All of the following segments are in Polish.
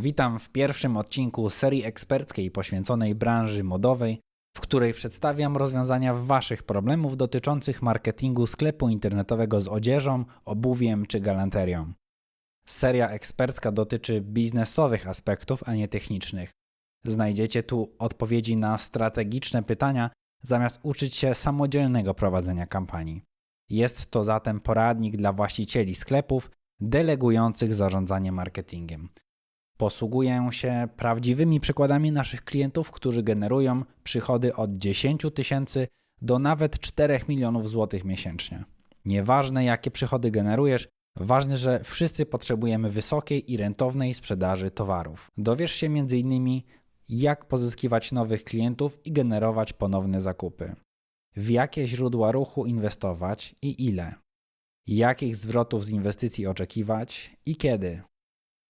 Witam w pierwszym odcinku serii eksperckiej poświęconej branży modowej, w której przedstawiam rozwiązania Waszych problemów dotyczących marketingu sklepu internetowego z odzieżą, obuwiem czy galanterią. Seria ekspercka dotyczy biznesowych aspektów, a nie technicznych. Znajdziecie tu odpowiedzi na strategiczne pytania, zamiast uczyć się samodzielnego prowadzenia kampanii. Jest to zatem poradnik dla właścicieli sklepów delegujących zarządzanie marketingiem. Posługuję się prawdziwymi przykładami naszych klientów, którzy generują przychody od 10 tysięcy do nawet 4 milionów złotych miesięcznie. Nieważne jakie przychody generujesz, ważne, że wszyscy potrzebujemy wysokiej i rentownej sprzedaży towarów. Dowiesz się m.in. jak pozyskiwać nowych klientów i generować ponowne zakupy. W jakie źródła ruchu inwestować i ile. Jakich zwrotów z inwestycji oczekiwać i kiedy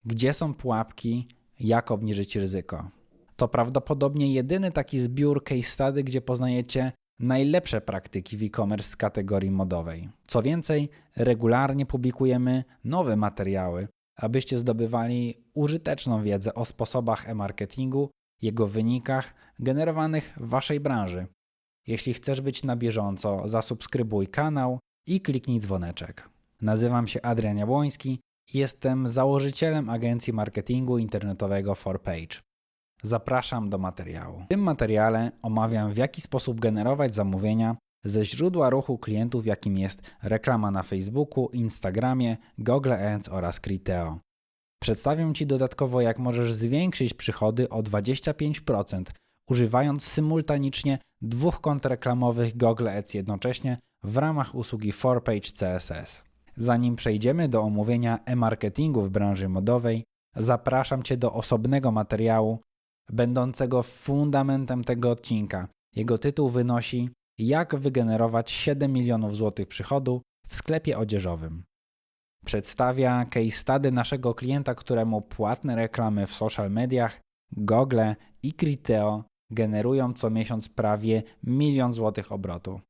gdzie są pułapki, jak obniżyć ryzyko. To prawdopodobnie jedyny taki zbiór case study, gdzie poznajecie najlepsze praktyki w e-commerce z kategorii modowej. Co więcej, regularnie publikujemy nowe materiały, abyście zdobywali użyteczną wiedzę o sposobach e-marketingu, jego wynikach generowanych w waszej branży. Jeśli chcesz być na bieżąco, zasubskrybuj kanał i kliknij dzwoneczek. Nazywam się Adrian Jabłoński Jestem założycielem agencji marketingu internetowego 4Page. Zapraszam do materiału. W tym materiale omawiam w jaki sposób generować zamówienia ze źródła ruchu klientów, jakim jest reklama na Facebooku, Instagramie, Google Ads oraz Criteo. Przedstawię Ci dodatkowo, jak możesz zwiększyć przychody o 25%, używając symultanicznie dwóch kont reklamowych Google Ads jednocześnie w ramach usługi 4Page CSS. Zanim przejdziemy do omówienia e-marketingu w branży modowej, zapraszam Cię do osobnego materiału, będącego fundamentem tego odcinka. Jego tytuł wynosi Jak wygenerować 7 milionów złotych przychodu w sklepie odzieżowym. Przedstawia case study naszego klienta, któremu płatne reklamy w social mediach, Google i Criteo generują co miesiąc prawie milion złotych obrotu.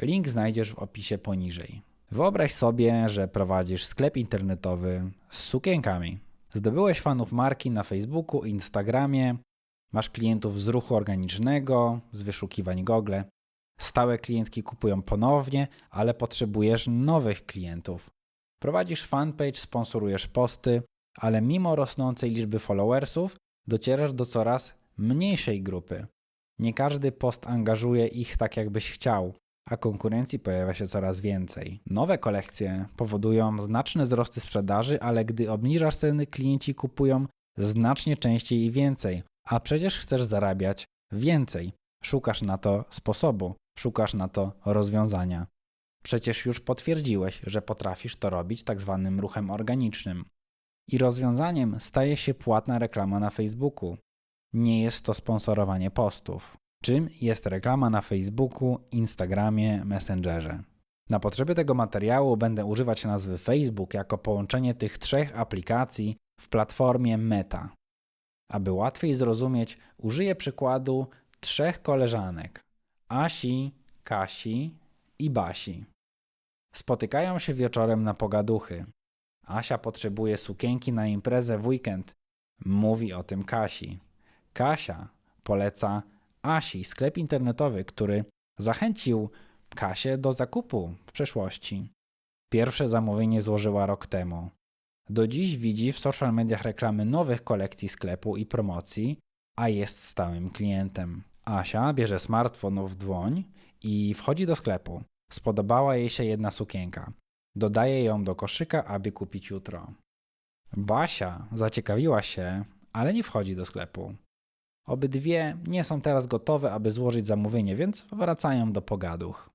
Link znajdziesz w opisie poniżej. Wyobraź sobie, że prowadzisz sklep internetowy z sukienkami. Zdobyłeś fanów marki na Facebooku, Instagramie, masz klientów z ruchu organicznego, z wyszukiwań Google. Stałe klientki kupują ponownie, ale potrzebujesz nowych klientów. Prowadzisz fanpage, sponsorujesz posty, ale mimo rosnącej liczby followersów docierasz do coraz mniejszej grupy. Nie każdy post angażuje ich tak, jakbyś chciał a konkurencji pojawia się coraz więcej. Nowe kolekcje powodują znaczne wzrosty sprzedaży, ale gdy obniżasz ceny, klienci kupują znacznie częściej i więcej, a przecież chcesz zarabiać więcej. Szukasz na to sposobu, szukasz na to rozwiązania. Przecież już potwierdziłeś, że potrafisz to robić tak zwanym ruchem organicznym. I rozwiązaniem staje się płatna reklama na Facebooku. Nie jest to sponsorowanie postów czym jest reklama na Facebooku, Instagramie, Messengerze. Na potrzeby tego materiału będę używać nazwy Facebook jako połączenie tych trzech aplikacji w platformie Meta. Aby łatwiej zrozumieć, użyję przykładu trzech koleżanek: Asi, Kasi i Basi. Spotykają się wieczorem na pogaduchy. Asia potrzebuje sukienki na imprezę w weekend. Mówi o tym Kasi. Kasia poleca Asi, sklep internetowy, który zachęcił Kasię do zakupu w przeszłości. Pierwsze zamówienie złożyła rok temu. Do dziś widzi w social mediach reklamy nowych kolekcji sklepu i promocji, a jest stałym klientem. Asia bierze smartfon w dłoń i wchodzi do sklepu. Spodobała jej się jedna sukienka. Dodaje ją do koszyka, aby kupić jutro. Basia zaciekawiła się, ale nie wchodzi do sklepu. Obydwie nie są teraz gotowe, aby złożyć zamówienie, więc wracają do pogaduch.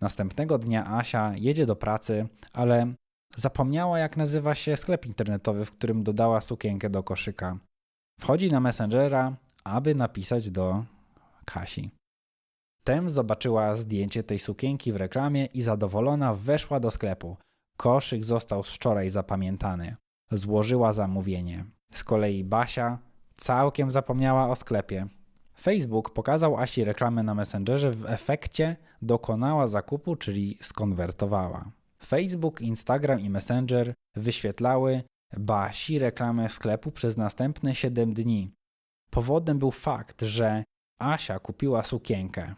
Następnego dnia Asia jedzie do pracy, ale zapomniała, jak nazywa się sklep internetowy, w którym dodała sukienkę do koszyka. Wchodzi na Messengera, aby napisać do Kasi. Tem zobaczyła zdjęcie tej sukienki w reklamie i zadowolona weszła do sklepu. Koszyk został wczoraj zapamiętany. Złożyła zamówienie. Z kolei Basia Całkiem zapomniała o sklepie. Facebook pokazał Asi reklamę na Messengerze, w efekcie dokonała zakupu, czyli skonwertowała. Facebook, Instagram i Messenger wyświetlały Basi reklamę sklepu przez następne 7 dni. Powodem był fakt, że Asia kupiła sukienkę.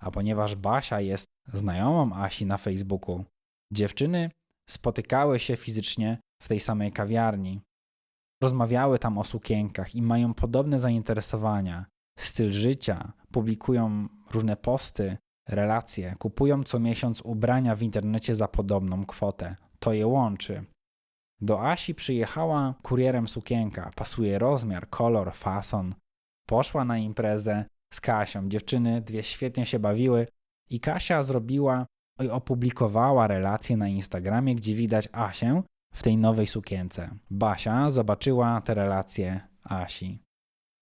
A ponieważ Basia jest znajomą Asi na Facebooku, dziewczyny spotykały się fizycznie w tej samej kawiarni. Rozmawiały tam o sukienkach i mają podobne zainteresowania, styl życia, publikują różne posty, relacje, kupują co miesiąc ubrania w internecie za podobną kwotę. To je łączy. Do Asi przyjechała kurierem sukienka, pasuje rozmiar, kolor, fason. Poszła na imprezę z Kasią. Dziewczyny dwie świetnie się bawiły i Kasia zrobiła i opublikowała relację na Instagramie, gdzie widać Asię w tej nowej sukience. Basia zobaczyła te relacje Asi.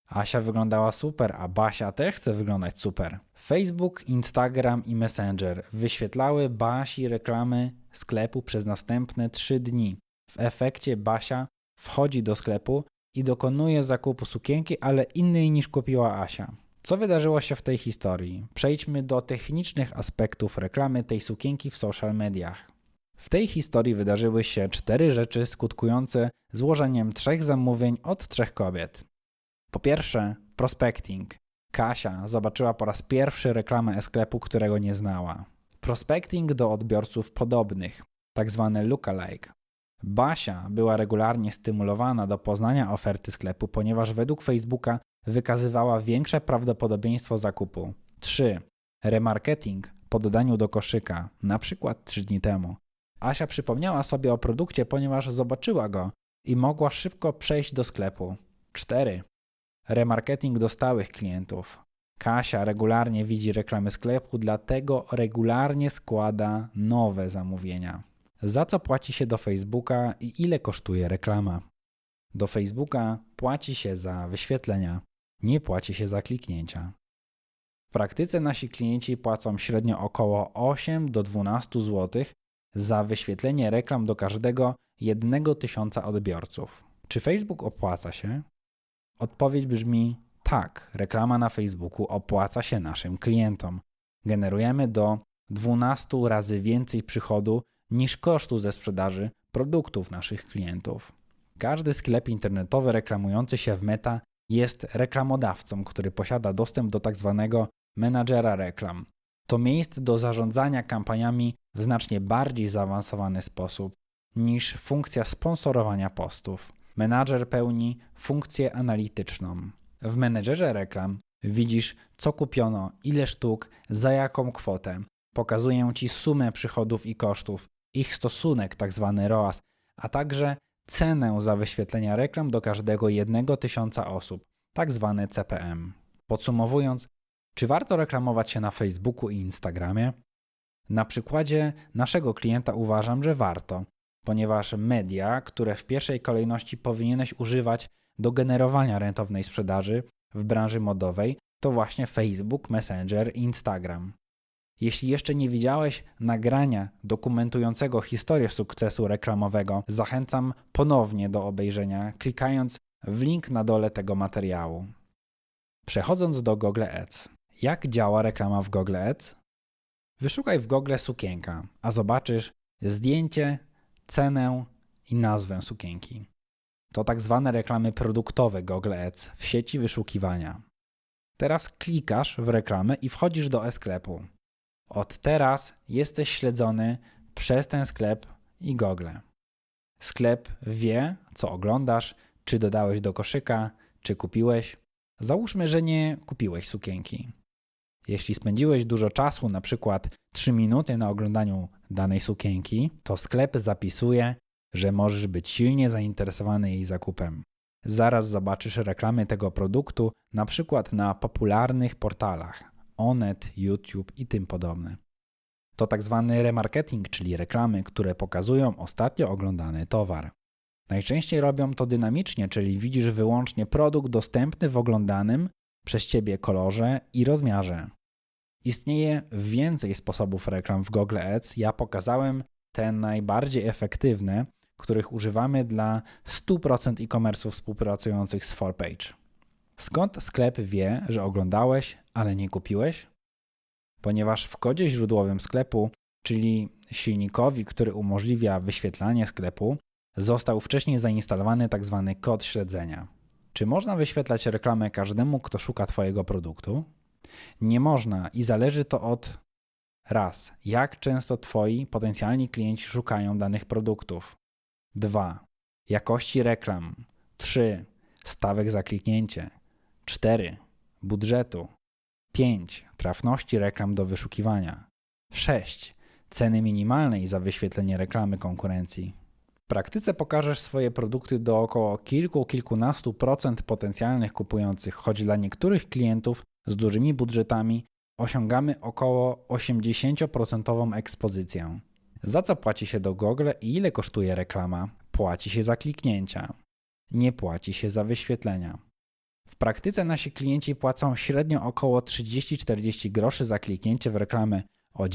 Asia wyglądała super, a Basia też chce wyglądać super. Facebook, Instagram i Messenger wyświetlały Basi reklamy sklepu przez następne 3 dni. W efekcie Basia wchodzi do sklepu i dokonuje zakupu sukienki, ale innej niż kupiła Asia. Co wydarzyło się w tej historii? Przejdźmy do technicznych aspektów reklamy tej sukienki w social mediach. W tej historii wydarzyły się cztery rzeczy skutkujące złożeniem trzech zamówień od trzech kobiet. Po pierwsze, prospecting. Kasia zobaczyła po raz pierwszy reklamę sklepu, którego nie znała. Prospecting do odbiorców podobnych, tak zwane lookalike. Basia była regularnie stymulowana do poznania oferty sklepu, ponieważ według Facebooka wykazywała większe prawdopodobieństwo zakupu. 3. Remarketing po dodaniu do koszyka, na przykład 3 dni temu. Asia przypomniała sobie o produkcie, ponieważ zobaczyła go i mogła szybko przejść do sklepu. 4. Remarketing do stałych klientów. Kasia regularnie widzi reklamy sklepu, dlatego regularnie składa nowe zamówienia. Za co płaci się do Facebooka i ile kosztuje reklama? Do Facebooka płaci się za wyświetlenia, nie płaci się za kliknięcia. W praktyce nasi klienci płacą średnio około 8 do 12 zł za wyświetlenie reklam do każdego jednego tysiąca odbiorców. Czy Facebook opłaca się? Odpowiedź brzmi tak, reklama na Facebooku opłaca się naszym klientom. Generujemy do 12 razy więcej przychodu niż kosztu ze sprzedaży produktów naszych klientów. Każdy sklep internetowy reklamujący się w Meta jest reklamodawcą, który posiada dostęp do tzw. Tak menadżera reklam. To miejsce do zarządzania kampaniami w znacznie bardziej zaawansowany sposób niż funkcja sponsorowania postów. Menadżer pełni funkcję analityczną. W menedżerze reklam widzisz, co kupiono, ile sztuk, za jaką kwotę. Pokazuję ci sumę przychodów i kosztów, ich stosunek, tzw. Tak ROAS, a także cenę za wyświetlenia reklam do każdego jednego tysiąca osób, tzw. Tak CPM. Podsumowując, czy warto reklamować się na Facebooku i Instagramie? Na przykładzie naszego klienta uważam, że warto, ponieważ media, które w pierwszej kolejności powinieneś używać do generowania rentownej sprzedaży w branży modowej, to właśnie Facebook, Messenger i Instagram. Jeśli jeszcze nie widziałeś nagrania dokumentującego historię sukcesu reklamowego, zachęcam ponownie do obejrzenia, klikając w link na dole tego materiału. Przechodząc do Google Ads. Jak działa reklama w Google Ads? Wyszukaj w Google sukienka, a zobaczysz zdjęcie, cenę i nazwę sukienki. To tak zwane reklamy produktowe Google Ads w sieci wyszukiwania. Teraz klikasz w reklamę i wchodzisz do e-sklepu. Od teraz jesteś śledzony przez ten sklep i Google. Sklep wie, co oglądasz, czy dodałeś do koszyka, czy kupiłeś. Załóżmy, że nie kupiłeś sukienki. Jeśli spędziłeś dużo czasu, na przykład 3 minuty na oglądaniu danej sukienki, to sklep zapisuje, że możesz być silnie zainteresowany jej zakupem. Zaraz zobaczysz reklamy tego produktu, na przykład na popularnych portalach Onet, YouTube i tym podobne. To tak zwany remarketing, czyli reklamy, które pokazują ostatnio oglądany towar. Najczęściej robią to dynamicznie, czyli widzisz wyłącznie produkt dostępny w oglądanym przez Ciebie kolorze i rozmiarze. Istnieje więcej sposobów reklam w Google Ads. Ja pokazałem te najbardziej efektywne, których używamy dla 100% e-commerce'ów współpracujących z 4Page. Skąd sklep wie, że oglądałeś, ale nie kupiłeś? Ponieważ w kodzie źródłowym sklepu, czyli silnikowi, który umożliwia wyświetlanie sklepu, został wcześniej zainstalowany tzw. kod śledzenia. Czy można wyświetlać reklamę każdemu, kto szuka Twojego produktu? Nie można i zależy to od raz, jak często Twoi potencjalni klienci szukają danych produktów. 2. Jakości reklam. 3. Stawek za kliknięcie. 4. Budżetu. 5. Trafności reklam do wyszukiwania. 6. Ceny minimalnej za wyświetlenie reklamy konkurencji. W praktyce pokażesz swoje produkty do około kilku, kilkunastu procent potencjalnych kupujących, choć dla niektórych klientów z dużymi budżetami osiągamy około 80% ekspozycję. Za co płaci się do Google i ile kosztuje reklama? Płaci się za kliknięcia. Nie płaci się za wyświetlenia. W praktyce nasi klienci płacą średnio około 30-40 groszy za kliknięcie w reklamę odzieży